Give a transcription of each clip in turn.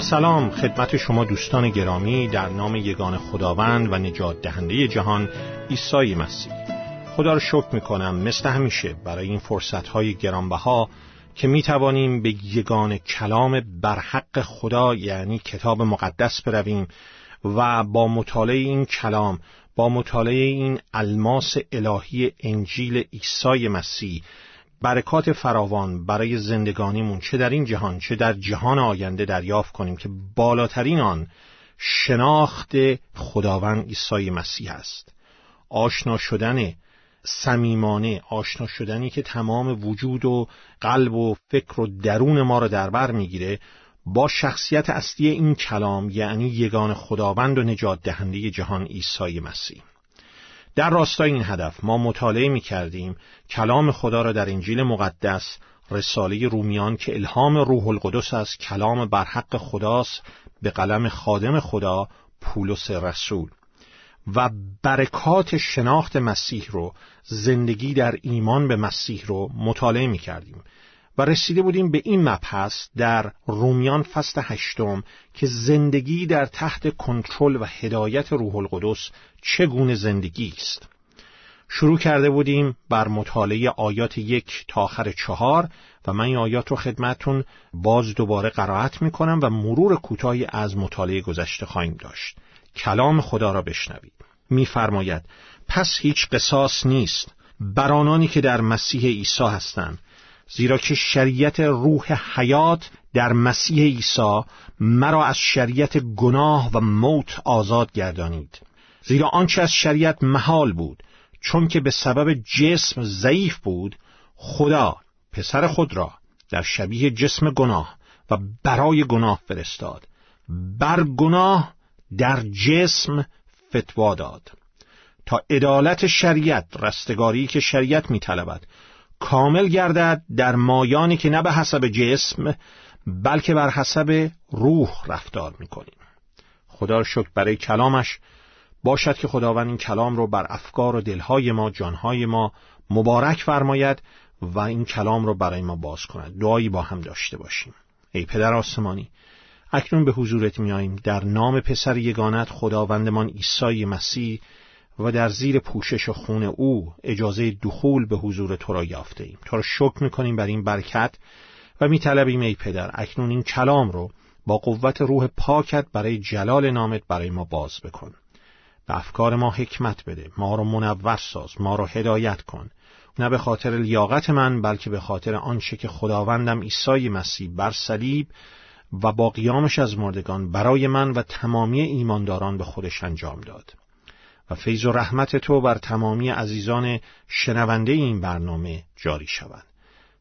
سلام خدمت شما دوستان گرامی در نام یگان خداوند و نجات دهنده جهان عیسی مسیح. خدا رو شکر می‌کنم مثل همیشه برای این فرصت های گرانبها که می توانیم به یگان کلام برحق خدا یعنی کتاب مقدس برویم و با مطالعه این کلام با مطالعه این الماس الهی انجیل عیسی مسیح برکات فراوان برای زندگانیمون چه در این جهان چه در جهان آینده دریافت کنیم که بالاترین آن شناخت خداوند عیسی مسیح است. آشنا شدن صمیمانه آشنا شدنی که تمام وجود و قلب و فکر و درون ما را در بر می‌گیره با شخصیت اصلی این کلام یعنی یگان خداوند و نجات دهنده جهان عیسی مسیح. در راستای این هدف. ما مطالعه می کردیم. کلام خدا را در انجیل مقدس رساله رومیان که الهام روح القدس است کلام برحق خداست به قلم خادم خدا پولس رسول. و برکات شناخت مسیح رو زندگی در ایمان به مسیح رو مطالعه می کردیم. و رسیده بودیم به این مبحث در رومیان فصل هشتم که زندگی در تحت کنترل و هدایت روح القدس چگونه زندگی است. شروع کرده بودیم بر مطالعه آیات یک تا آخر چهار و من این آیات رو خدمتون باز دوباره قرائت می کنم و مرور کوتاهی از مطالعه گذشته خواهیم داشت. کلام خدا را بشنوید. میفرماید پس هیچ قصاص نیست. بر آنانی که در مسیح عیسی هستند زیرا که شریعت روح حیات در مسیح عیسی مرا از شریعت گناه و موت آزاد گردانید. زیرا آنچه از شریعت محال بود چون که به سبب جسم ضعیف بود خدا پسر خود را در شبیه جسم گناه و برای گناه فرستاد. بر گناه در جسم فتوا داد. تا عدالت شریعت رستگاری که شریعت میطلبد کامل گردد در مایانی که نه به حسب جسم بلکه بر حسب روح رفتار می‌کنیم. خدا شکر برای کلامش باشد که خداوند این کلام رو بر افکار و دلهای ما جانهای ما مبارک فرماید و این کلام رو برای ما باز کند. دعایی با هم داشته باشیم. ای پدر آسمانی اکنون به حضورت میاییم در نام پسر یگانت خداوندمان عیسی مسیح و در زیر پوشش و خون او اجازه دخول به حضور تو را یافته ایم. تو را شکر می‌کنیم بر این برکت و میطلبیم ای پدر اکنون این کلام رو با قوت روح پاکت برای جلال نامت برای ما باز بکن. به افکار ما حکمت بده. ما را منور ساز. ما را هدایت کن. نه به خاطر لیاقت من بلکه به خاطر آنچه که خداوندم عیسی مسیح بر صلیب و با قیامش از مردگان برای من و تمامی ایمانداران به خودش انجام داد. و فیض و رحمت تو بر تمامی عزیزان شنونده این برنامه جاری شود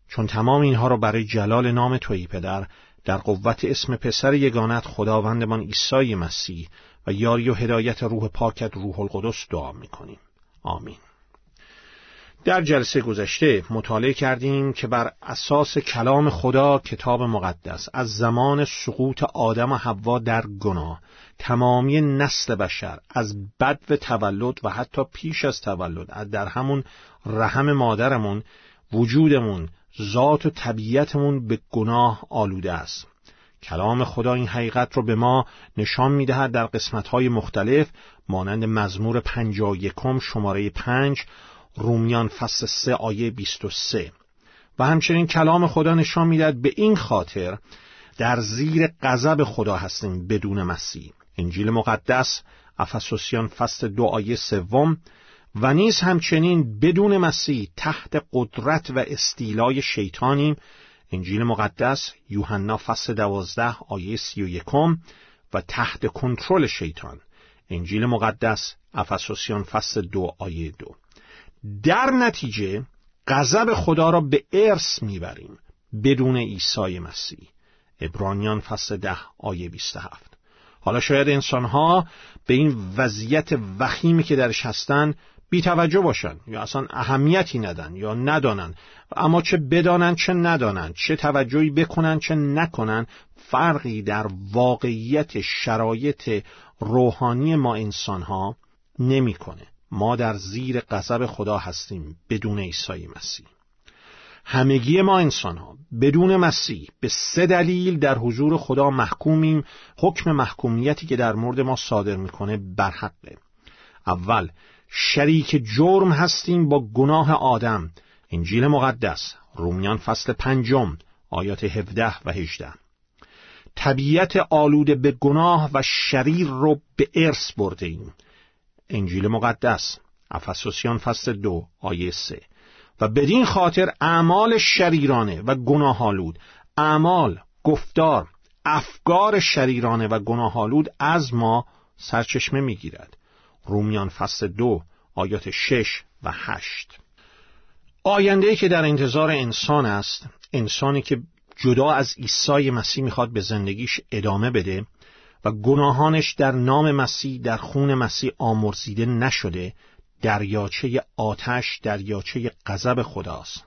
چون تمام اینها را برای جلال نام توی پدر در قوت اسم پسر یگانت خداوندمان عیسی مسیح و یاری و هدایت روح پاکت روح القدس دعا می‌کنیم. آمین. در جلسه گذشته مطالعه کردیم که بر اساس کلام خدا کتاب مقدس از زمان سقوط آدم و حوا در گناه تمامی نسل بشر از بد و تولد و حتی پیش از تولد در همون رحم مادرمون وجودمون ذات و طبیعتمون به گناه آلوده است. کلام خدا این حقیقت رو به ما نشان می‌دهد در قسمتهای مختلف مانند مزمور پنجا یکم شماره پنج رومیان فصل سه آیه بیست و سه. و همچنین کلام خدا نشان می‌دهد به این خاطر در زیر غضب خدا هستیم بدون مسیح. انجیل مقدس افسوسیان فصل دو آیه سوم. و نیز همچنین بدون مسیح تحت قدرت و استیلای شیطانیم. انجیل مقدس یوحنا فصل دوازده آیه سی و یکم. و تحت کنترل شیطان. انجیل مقدس افسوسیان فصل دو آیه دو. در نتیجه غضب خدا را به ارث می‌بریم بدون عیسی مسیح. ابرانیان فصل ده آیه 27 حالا شاید انسانها به این وضعیت وخیمی که درش هستن بی توجه باشن یا اصلا اهمیتی ندن یا ندانن. اما چه بدانن چه ندانن چه توجهی بکنن چه نکنن فرقی در واقعیت شرایط روحانی ما انسانها نمی‌کنه. ما در زیر غضب خدا هستیم بدون عیسی مسیح. همگی ما انسان ها بدون مسیح به سه دلیل در حضور خدا محکومیم. حکم محکومیتی که در مورد ما صادر می‌کنه برحقه. اول شریک جرم هستیم با گناه آدم. انجیل مقدس رومیان فصل پنجم آیات 17 و 18 طبیعت آلوده به گناه و شریر رو به ارث برده ایم. انجیل مقدس افسوسیان فصل دو آیه سه. و بدین خاطر اعمال شریرانه و گناهالود اعمال گفتار افکار شریرانه و گناهالود از ما سرچشمه می‌گیرد. رومیان فصل دو آیات شش و هشت. آینده که در انتظار انسان است انسانی که جدا از عیسی مسیح می‌خواد به زندگیش ادامه بده گناهانش در نام مسیح در خون مسیح آمرزیده نشده دریاچه آتش دریاچه غضب خداست.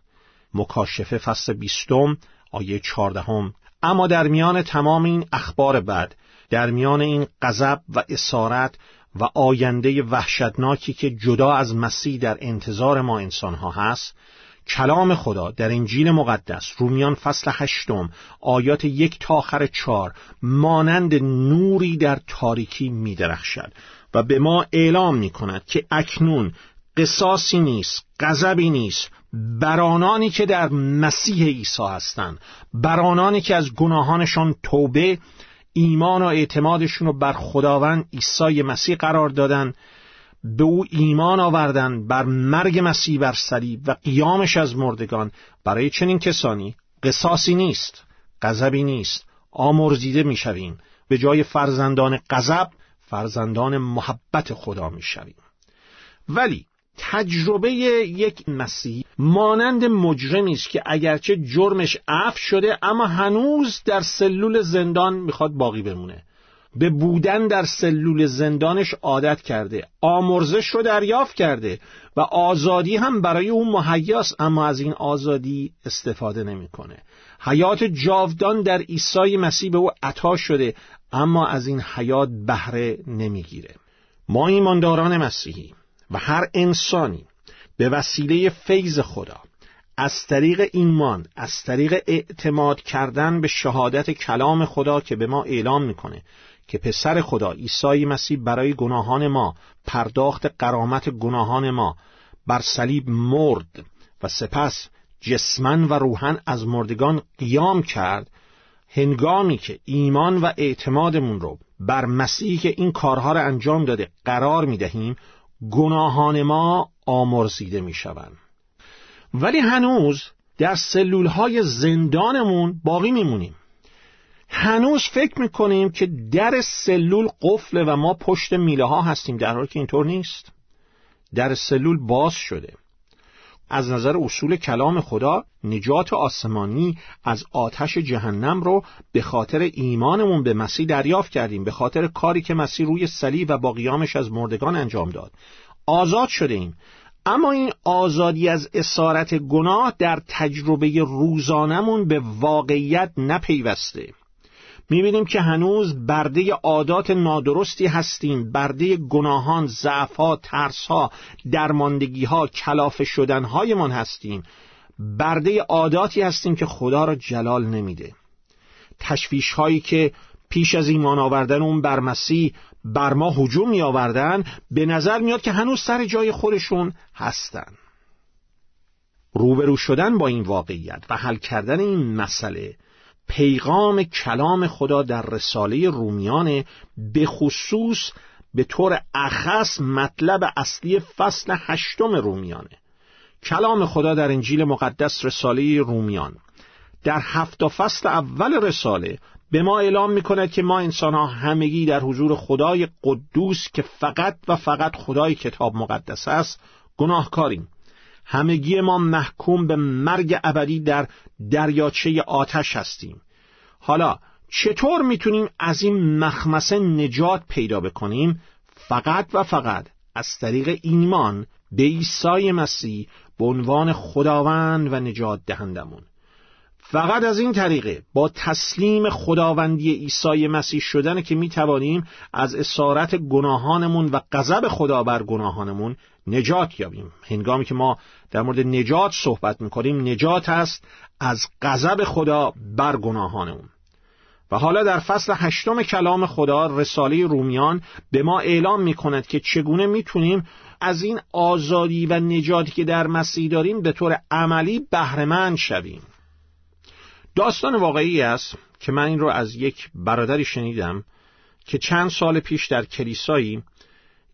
مکاشفه فصل بیستم آیه چهاردهم. اما در میان تمام این اخبار بد در میان این غضب و اسارت و آینده وحشتناکی که جدا از مسیح در انتظار ما انسانها هست کلام خدا در انجیل مقدس رومیان فصل هشتم آیات یک تا آخر چار مانند نوری در تاریکی می درخشد و به ما اعلام می کند که اکنون قصاصی نیست غضبی نیست بر آنانی که در مسیح عیسی هستند بر آنانی که از گناهانشان توبه ایمان و اعتمادشون رو بر خداوند عیسی مسیح قرار دادن به او ایمان آوردن بر مرگ مسیح بر صلیب و قیامش از مردگان. برای چنین کسانی قصاصی نیست غضبی نیست آمرزیده می‌شویم. به جای فرزندان غضب فرزندان محبت خدا می‌شویم. ولی تجربه یک مسیح مانند مجرمی است که اگرچه جرمش عفو شده اما هنوز در سلول زندان می‌خواد باقی بمونه. به بودن در سلول زندانش عادت کرده آمرزش رو دریافت کرده و آزادی هم برای اون مهیاس اما از این آزادی استفاده نمی‌کنه. حیات جاودان در عیسی مسیح به او عطا شده اما از این حیات بهره نمی‌گیره ما ایمانداران مسیحی و هر انسانی به وسیله فیض خدا از طریق ایمان از طریق اعتماد کردن به شهادت کلام خدا که به ما اعلام می‌کنه که پسر خدا عیسی مسیح برای گناهان ما پرداخت قرامت گناهان ما بر صلیب مرد و سپس جسمن و روحن از مردگان قیام کرد هنگامی که ایمان و اعتمادمون رو بر مسیحی که این کارها را انجام داده قرار می دهیم گناهان ما آمرزیده می شوند. ولی هنوز در سلول های زندانمون باقی میمونیم هنوز فکر می‌کنیم که در سلول قفله و ما پشت میله ها هستیم. در حالی که اینطور نیست. در سلول باز شده. از نظر اصول کلام خدا نجات آسمانی از آتش جهنم رو به خاطر ایمانمون به مسیح دریافت کردیم. به خاطر کاری که مسیح روی صلیب و با قیامش از مردگان انجام داد. آزاد شده ایم اما این آزادی از اسارت گناه در تجربه روزانمون به واقعیت نپیوسته. می‌بینیم که هنوز برده عادات نادرستی هستیم برده گناهان، ضعفها، ترسها، درماندگیها، کلافه شدنهایمان هستیم. برده عاداتی هستیم که خدا را جلال نمیده. تشویش هایی که پیش از ایمان آوردن اون بر مسیح بر ما هجوم می آوردن به نظر میاد که هنوز سر جای خودشون هستن. روبرو شدن با این واقعیت و حل کردن این مسئله پیغام کلام خدا در رساله رومیان به خصوص به طور اخص مطلب اصلی فصل هشتم رومیانه. کلام خدا در انجیل مقدس رساله رومیان. در هفت فصل اول رساله به ما اعلام می کند که ما انسان ها همگی در حضور خدای قدوس که فقط و فقط خدای کتاب مقدس است گناهکاریم. همگی ما محکوم به مرگ ابدی در دریاچه آتش هستیم. حالا چطور می‌تونیم از این مخمسه نجات پیدا بکنیم؟ فقط و فقط از طریق ایمان به عیسی مسیح به عنوان خداوند و نجات دهندمون. فقط از این طریقه با تسلیم خداوندی عیسی مسیح شدن که می توانیم از اسارت گناهانمون و غضب خدا بر گناهانمون نجات یابیم. هنگامی که ما در مورد نجات صحبت می‌کنیم نجات است از غضب خدا بر گناهانمون. و حالا در فصل هشتم کلام خدا رساله رومیان به ما اعلام می کند که چگونه می‌تونیم از این آزادی و نجاتی که در مسیح داریم به طور عملی بهرهمند شویم. داستان واقعی است که من این رو از یک برادری شنیدم که چند سال پیش در کلیسایی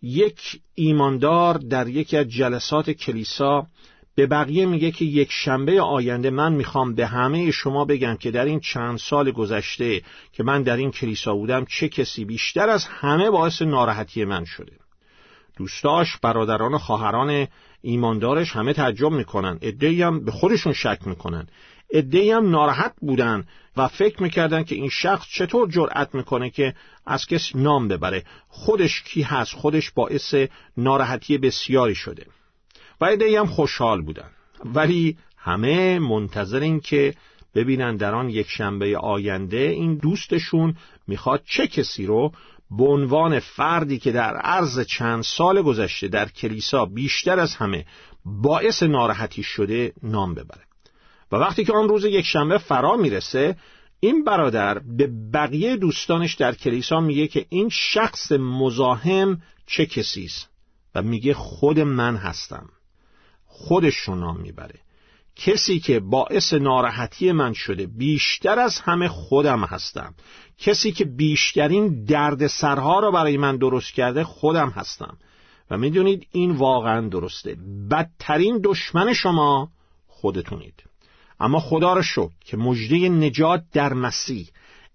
یک ایماندار در یکی از جلسات کلیسا به بقیه میگه که یک شنبه آینده من می‌خوام به همه شما بگم که در این چند سال گذشته که من در این کلیسا بودم چه کسی بیشتر از همه باعث ناراحتی من شده. دوستاش برادران و خواهران ایماندارش همه تعجب می‌کنن ادهی هم به خودشون شک می‌کنن. ادهی هم ناراحت بودن و فکر می‌کردن که این شخص چطور جرأت می‌کنه که از کس نام ببره. خودش کی هست؟ خودش باعث ناراحتی بسیاری شده. و ادهی هم خوشحال بودن. ولی همه منتظر این که ببینن در آن یک شنبه آینده این دوستشون می‌خواد چه کسی رو به عنوان فردی که در عرض چند سال گذشته در کلیسا بیشتر از همه باعث ناراحتی شده نام ببره. و وقتی که آن روز یک شنبه فرا می‌رسه این برادر به بقیه دوستانش در کلیسا میگه که این شخص مزاحم چه کسی است؟ و میگه خود من هستم. خودش نام می‌بره. کسی که باعث ناراحتی من شده بیشتر از همه خودم هستم. کسی که بیشترین درد سرها را برای من درست کرده خودم هستم. و می‌دونید این واقعا درسته. بدترین دشمن شما خودتونید. اما خدا را شکر که مژده نجات در مسیح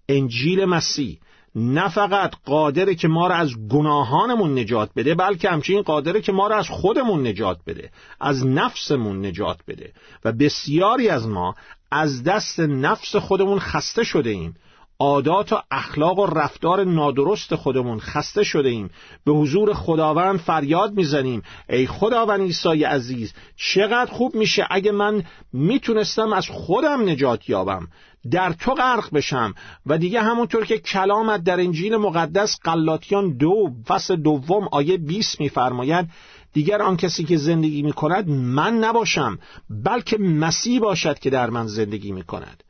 انجیل مسیح نه فقط قادره که ما را از گناهانمون نجات بده بلکه همچنین قادره که ما را از خودمون نجات بده از نفسمون نجات بده. و بسیاری از ما از دست نفس خودمون خسته شده ایم. عادات و اخلاق و رفتار نادرست خودمون خسته شده ایم. به حضور خداوند فریاد می‌زنیم. ای خداوند عیسی عزیز چقدر خوب میشه اگه من می‌تونستم از خودم نجات یابم. در تو غرق بشم. و دیگه همونطور که کلامت در انجیل مقدس قلاتیان دو فصل دوم آیه 20 میفرماید دیگر آن کسی که زندگی می‌کند من نباشم بلکه مسیح باشد که در من زندگی می‌کند.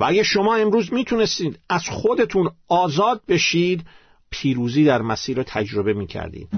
و اگه شما امروز می‌تونستید از خودتون آزاد بشید پیروزی در مسیر رو تجربه می‌کردید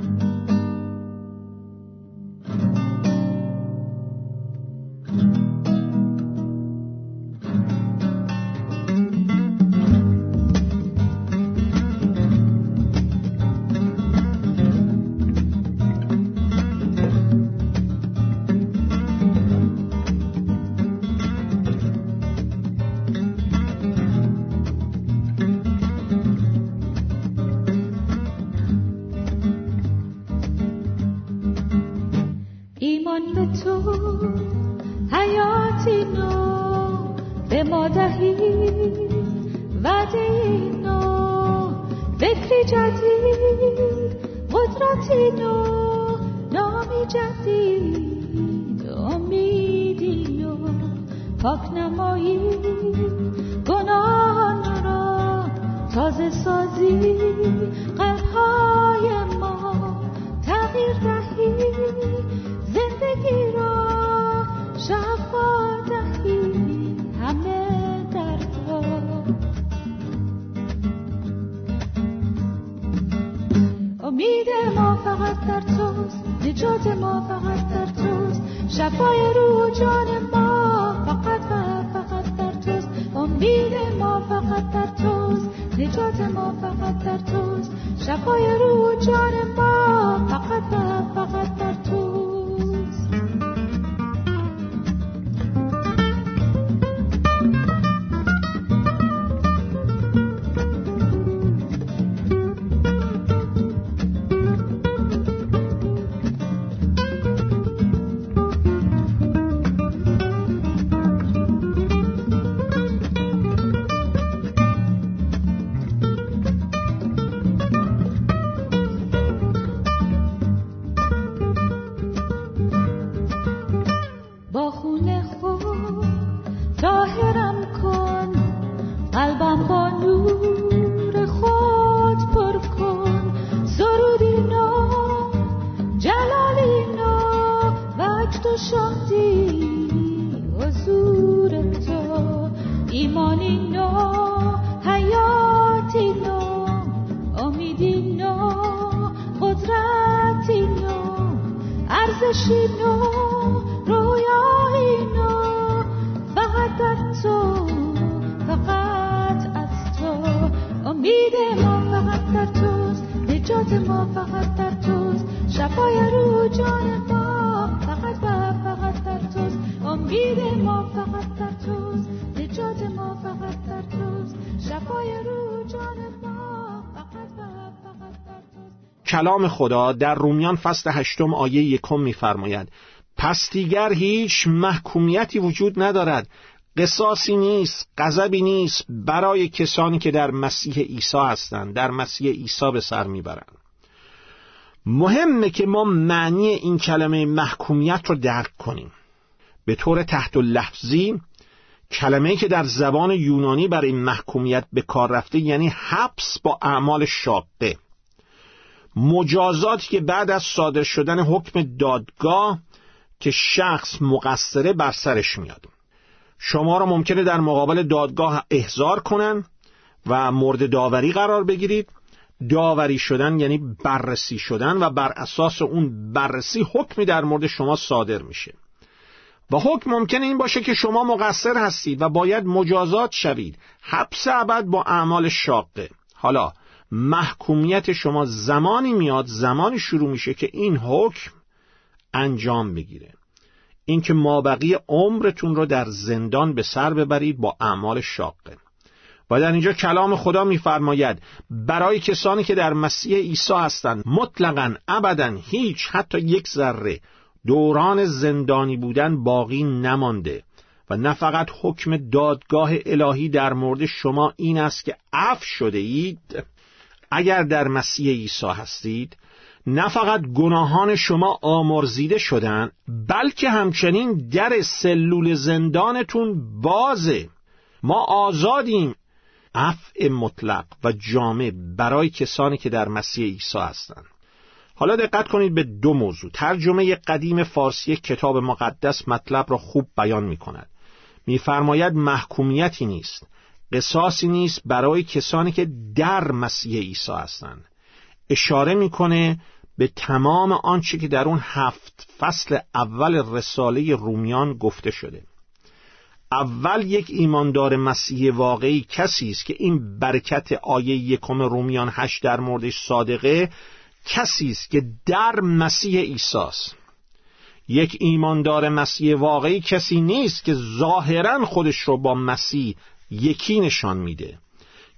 فکر جدید قدرتی نو نامی جدید امیدی و پاک نمایی گناهان را تازه سازی قلبهای ما تغییر فقط در توست. نجات ما فقط در توست. شفای روح و جان ما فقط و فقط در توست. امید ما فقط در توست. نجات ما فقط در توست. شفای روح و جان ما فقط و فقط در توست. ایمانی نو حیاتی نو امیدی نو قدرتی نو ارزشی نو رویایی نو فقط از تو فقط از تو امید ما فقط در توست نجات ما فقط در توست شفای رو جان فقط و فقط در توست امید ما فقط در توست کلام خدا در رومیان فصل هشتم آیه یکم میفرماید پس دیگر هیچ محکومیتی وجود ندارد. قصاصی نیست غضبی نیست برای کسانی که در مسیح عیسی هستند در مسیح عیسی به سر می‌برند. مهمه که ما معنی این کلمه محکومیت رو درک کنیم. به طور تحت لفظی کلمه که در زبان یونانی برای محکومیت به کار رفته یعنی حبس با اعمال شاقه. مجازاتی که بعد از صادر شدن حکم دادگاه که شخص مقصره بر سرش میاد. شما را ممکنه در مقابل دادگاه احضار کنن و مورد داوری قرار بگیرید. داوری شدن یعنی بررسی شدن و بر اساس اون بررسی حکمی در مورد شما صادر میشه. و حکم ممکنه این باشه که شما مقصر هستید و باید مجازات شوید. حبس ابد با اعمال شاقه. حالا محکومیت شما زمانی میاد زمانی شروع میشه که این حکم انجام بگیره اینکه مابقی عمرتون رو در زندان به سر ببرید با اعمال شاقه. و در اینجا کلام خدا میفرماید برای کسانی که در مسیح عیسی هستند مطلقا ابدا هیچ حتی یک ذره دوران زندانی بودن باقی نمانده و نه فقط حکم دادگاه الهی در مورد شما این است که اف شده اید. اگر در مسیح عیسی هستید نه فقط گناهان شما آمرزیده شدن بلکه همچنین در سلول زندانتون بازه. ما آزادیم. عفع مطلق و جامع برای کسانی که در مسیح عیسی هستند. حالا دقت کنید به دو موضوع. ترجمه قدیم فارسی کتاب مقدس مطلب را خوب بیان می کند میفرماید محکومیتی نیست. قصاصی نیست برای کسانی که در مسیح عیسی هستند. اشاره می‌کنه به تمام آنچه که در اون هفت فصل اول رساله رومیان گفته شده. اول یک ایماندار مسیح واقعی کسی است که این برکت آیه یکم رومیان هشت در موردش صادقه کسی است که در مسیح ایساست یک ایماندار مسیح واقعی کسی نیست که ظاهرا خودش رو با مسیح یکی نشان میده.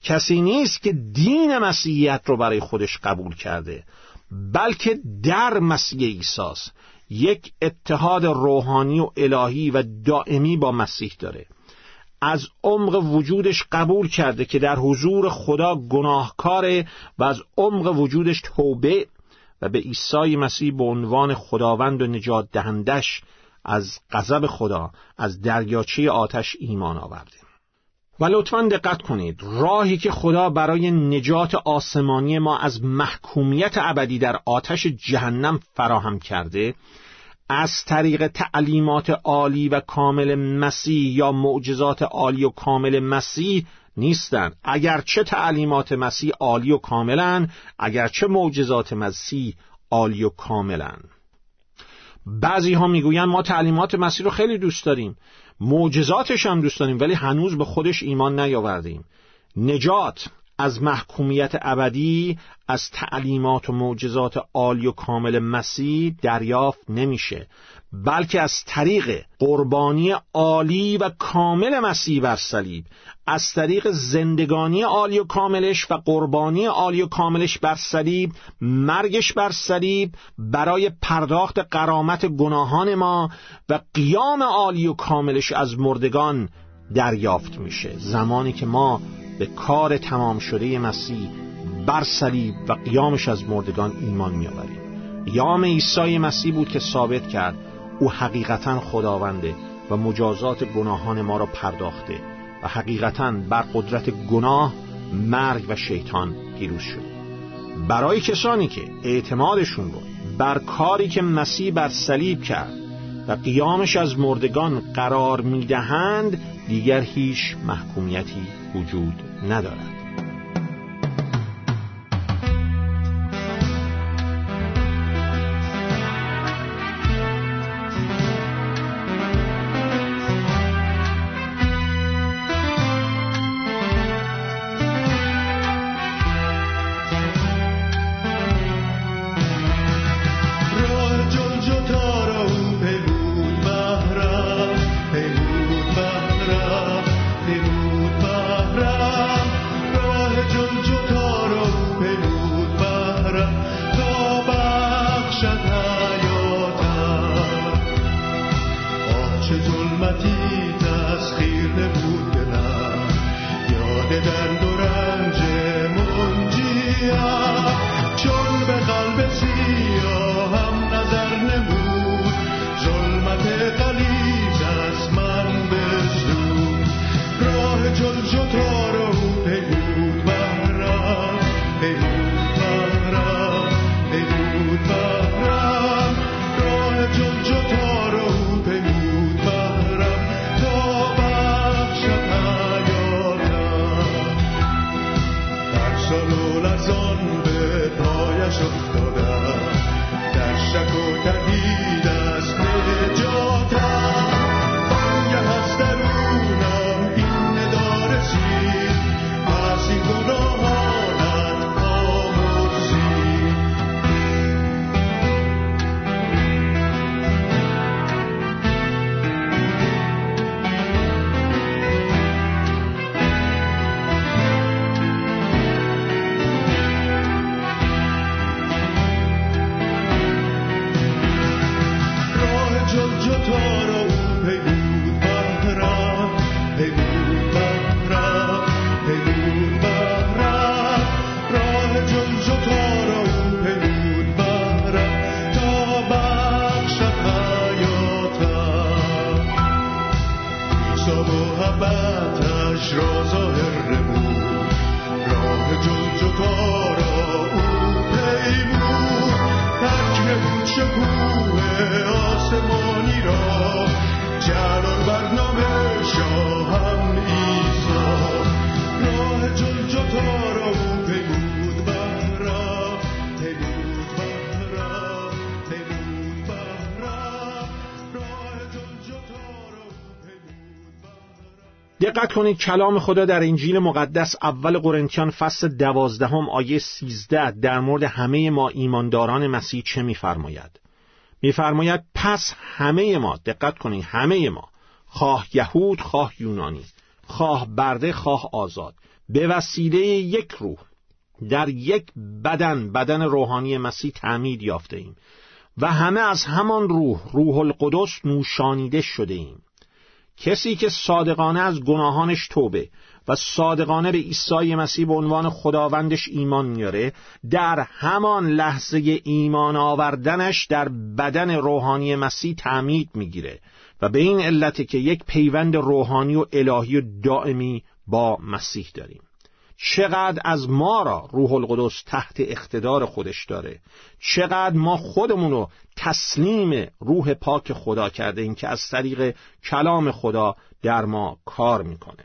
کسی نیست که دین مسیحیت رو برای خودش قبول کرده بلکه در مسیح ایساست یک اتحاد روحانی و الهی و دائمی با مسیح داره. از عمق وجودش قبول کرده که در حضور خدا گناهکاره و از عمق وجودش توبه و به عیسی مسیح به عنوان خداوند و نجات دهندش از غضب خدا از دریاچه آتش ایمان آورده. و لطفا دقت کنید راهی که خدا برای نجات آسمانی ما از محکومیت ابدی در آتش جهنم فراهم کرده از طریق تعلیمات عالی و کامل مسیح یا معجزات عالی و کامل مسیح نیستند اگرچه تعلیمات مسیح عالی و کاملن اگرچه معجزات مسیح عالی و کاملن. بعضی ها می‌گویند ما تعلیمات مسیح رو خیلی دوست داریم. معجزاتش هم دوست داریم ولی هنوز به خودش ایمان نیاوردیم. نجات از محکومیت ابدی از تعلیمات و معجزات عالی و کامل مسیح دریافت نمیشه بلکه از طریق قربانی عالی و کامل مسیح بر صلیب از طریق زندگانی عالی و کاملش و قربانی عالی و کاملش بر صلیب مرگش بر صلیب برای پرداخت قرامت گناهان ما و قیام عالی و کاملش از مردگان دریافت میشه. زمانی که ما به کار تمام شده مسیح بر صلیب و قیامش از مردگان ایمان میآوریم. قیام عیسی مسیح بود که ثابت کرد او حقیقتا خداونده و مجازات گناهان ما را پرداخته و حقیقتا بر قدرت گناه مرگ و شیطان پیروز شده برای کسانی که اعتمادشون رو بر کاری که مسیح بر صلیب کرد و قیامش از مردگان قرار می‌دهند دیگر هیچ محکومیتی وجود ندارد. دقت کنید کلام خدا در انجیل مقدس اول قرنتیان فصل دوازدهم آیه سیزده در مورد همه ما ایمانداران مسیح چه میفرماید؟ میفرماید پس همه ما دقت کنید همه ما خواه یهود خواه یونانی خواه برده خواه آزاد به وسیله یک روح در یک بدن بدن روحانی مسیح تعمید یافته ایم و همه از همان روح روح القدس نوشانیده شده ایم کسی که صادقانه از گناهانش توبه و صادقانه به عیسی مسیح به عنوان خداوندش ایمان میاره در همان لحظه ایمان آوردنش در بدن روحانی مسیح تعمید می‌گیره و به این علت که یک پیوند روحانی و الهی و دائمی با مسیح داریم. چقدر از ما را روح القدس تحت اقتدار خودش داره. چقدر ما خودمون رو تسلیم روح پاک خدا کرده این که از طریق کلام خدا در ما کار می‌کنه.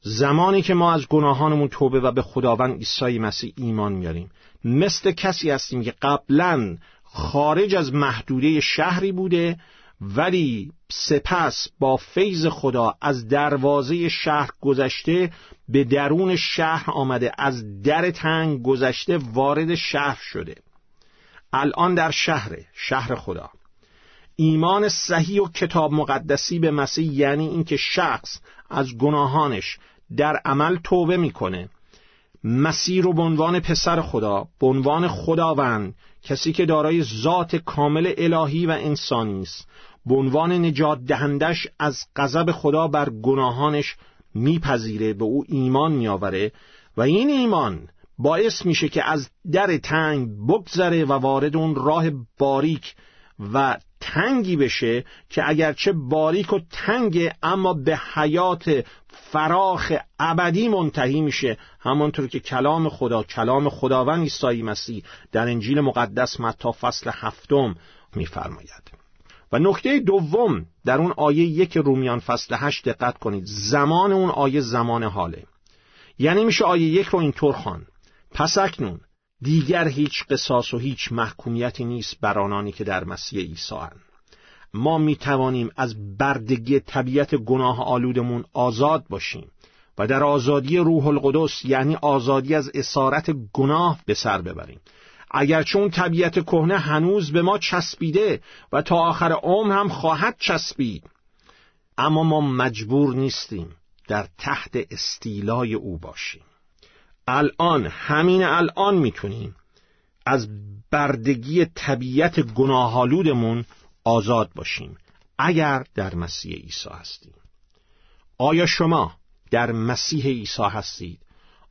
زمانی که ما از گناهانمون توبه و به خداوند عیسی مسیح ایمان میاریم مثل کسی هستیم که قبلا خارج از محدوده شهری بوده ولی سپس با فیض خدا از دروازه شهر گذشته به درون شهر آمده از در تنگ گذشته وارد شهر شده. الان در شهر شهر خدا. ایمان صحیح و کتاب مقدسی به مسیح یعنی اینکه شخص از گناهانش در عمل توبه می‌کنه. مسیح رو به عنوان پسر خدا به عنوان خداوند کسی که دارای ذات کامل الهی و انسانی است. به عنوان نجات دهندش از غضب خدا بر گناهانش میپذیره به او ایمان میآوره و این ایمان باعث میشه که از در تنگ بگذره و وارد اون راه باریک و تنگی بشه که اگرچه باریک و تنگ اما به حیات فراخ ابدی منتهی میشه. همانطور که کلام خدا کلام خداوند عیسی مسیح در انجیل مقدس متا فصل هفتم میفرماید. و نکته دوم در اون آیه یک رومیان فصل هشت دقت کنید. زمان اون آیه زمان حاله. یعنی میشه آیه یک رو اینطور خوان. پس اکنون دیگر هیچ قصاص و هیچ محکومیتی نیست بر آنانی که در مسیح عیسی ما می توانیم از بردگی طبیعت گناه آلودمون آزاد باشیم و در آزادی روح القدس یعنی آزادی از اسارت گناه به سر ببریم. اگر چون طبیعت کهنه هنوز به ما چسبیده و تا آخر عمر هم خواهد چسبید اما ما مجبور نیستیم در تحت استیلای او باشیم. الان همین الان می‌تونیم از بردگی طبیعت گناهالودمون آزاد باشیم اگر در مسیح عیسی هستیم. آیا شما در مسیح عیسی هستید؟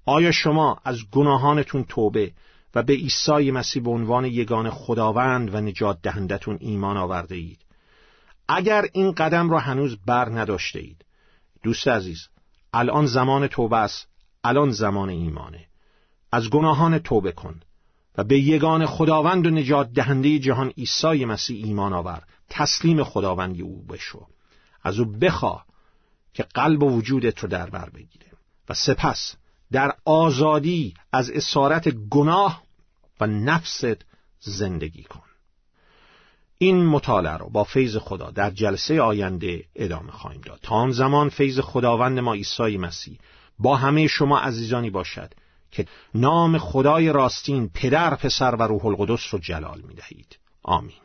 آیا شما از گناهانتون توبه و به عیسی مسیح به عنوان یگان خداوند و نجات دهندتون ایمان آورده اید؟ اگر این قدم را هنوز بر نداشته اید دوست عزیز الان زمان توبه است الان زمان ایمانه. از گناهان توبه کن. و به یگان خداوند و نجات دهنده جهان عیسی مسیح ایمان آور. تسلیم خداوندی او بشو. از او بخواه که قلب و وجودت رو در بر بگیره. و سپس در آزادی از اسارت گناه و نفست زندگی کن. این مطالعه رو با فیض خدا در جلسه آینده ادامه خواهیم داد. تا آن زمان فیض خداوند ما عیسی مسیح با همه شما عزیزانی باشد. که نام خدای راستین پدر پسر و روح القدس رو جلال می دهید آمین.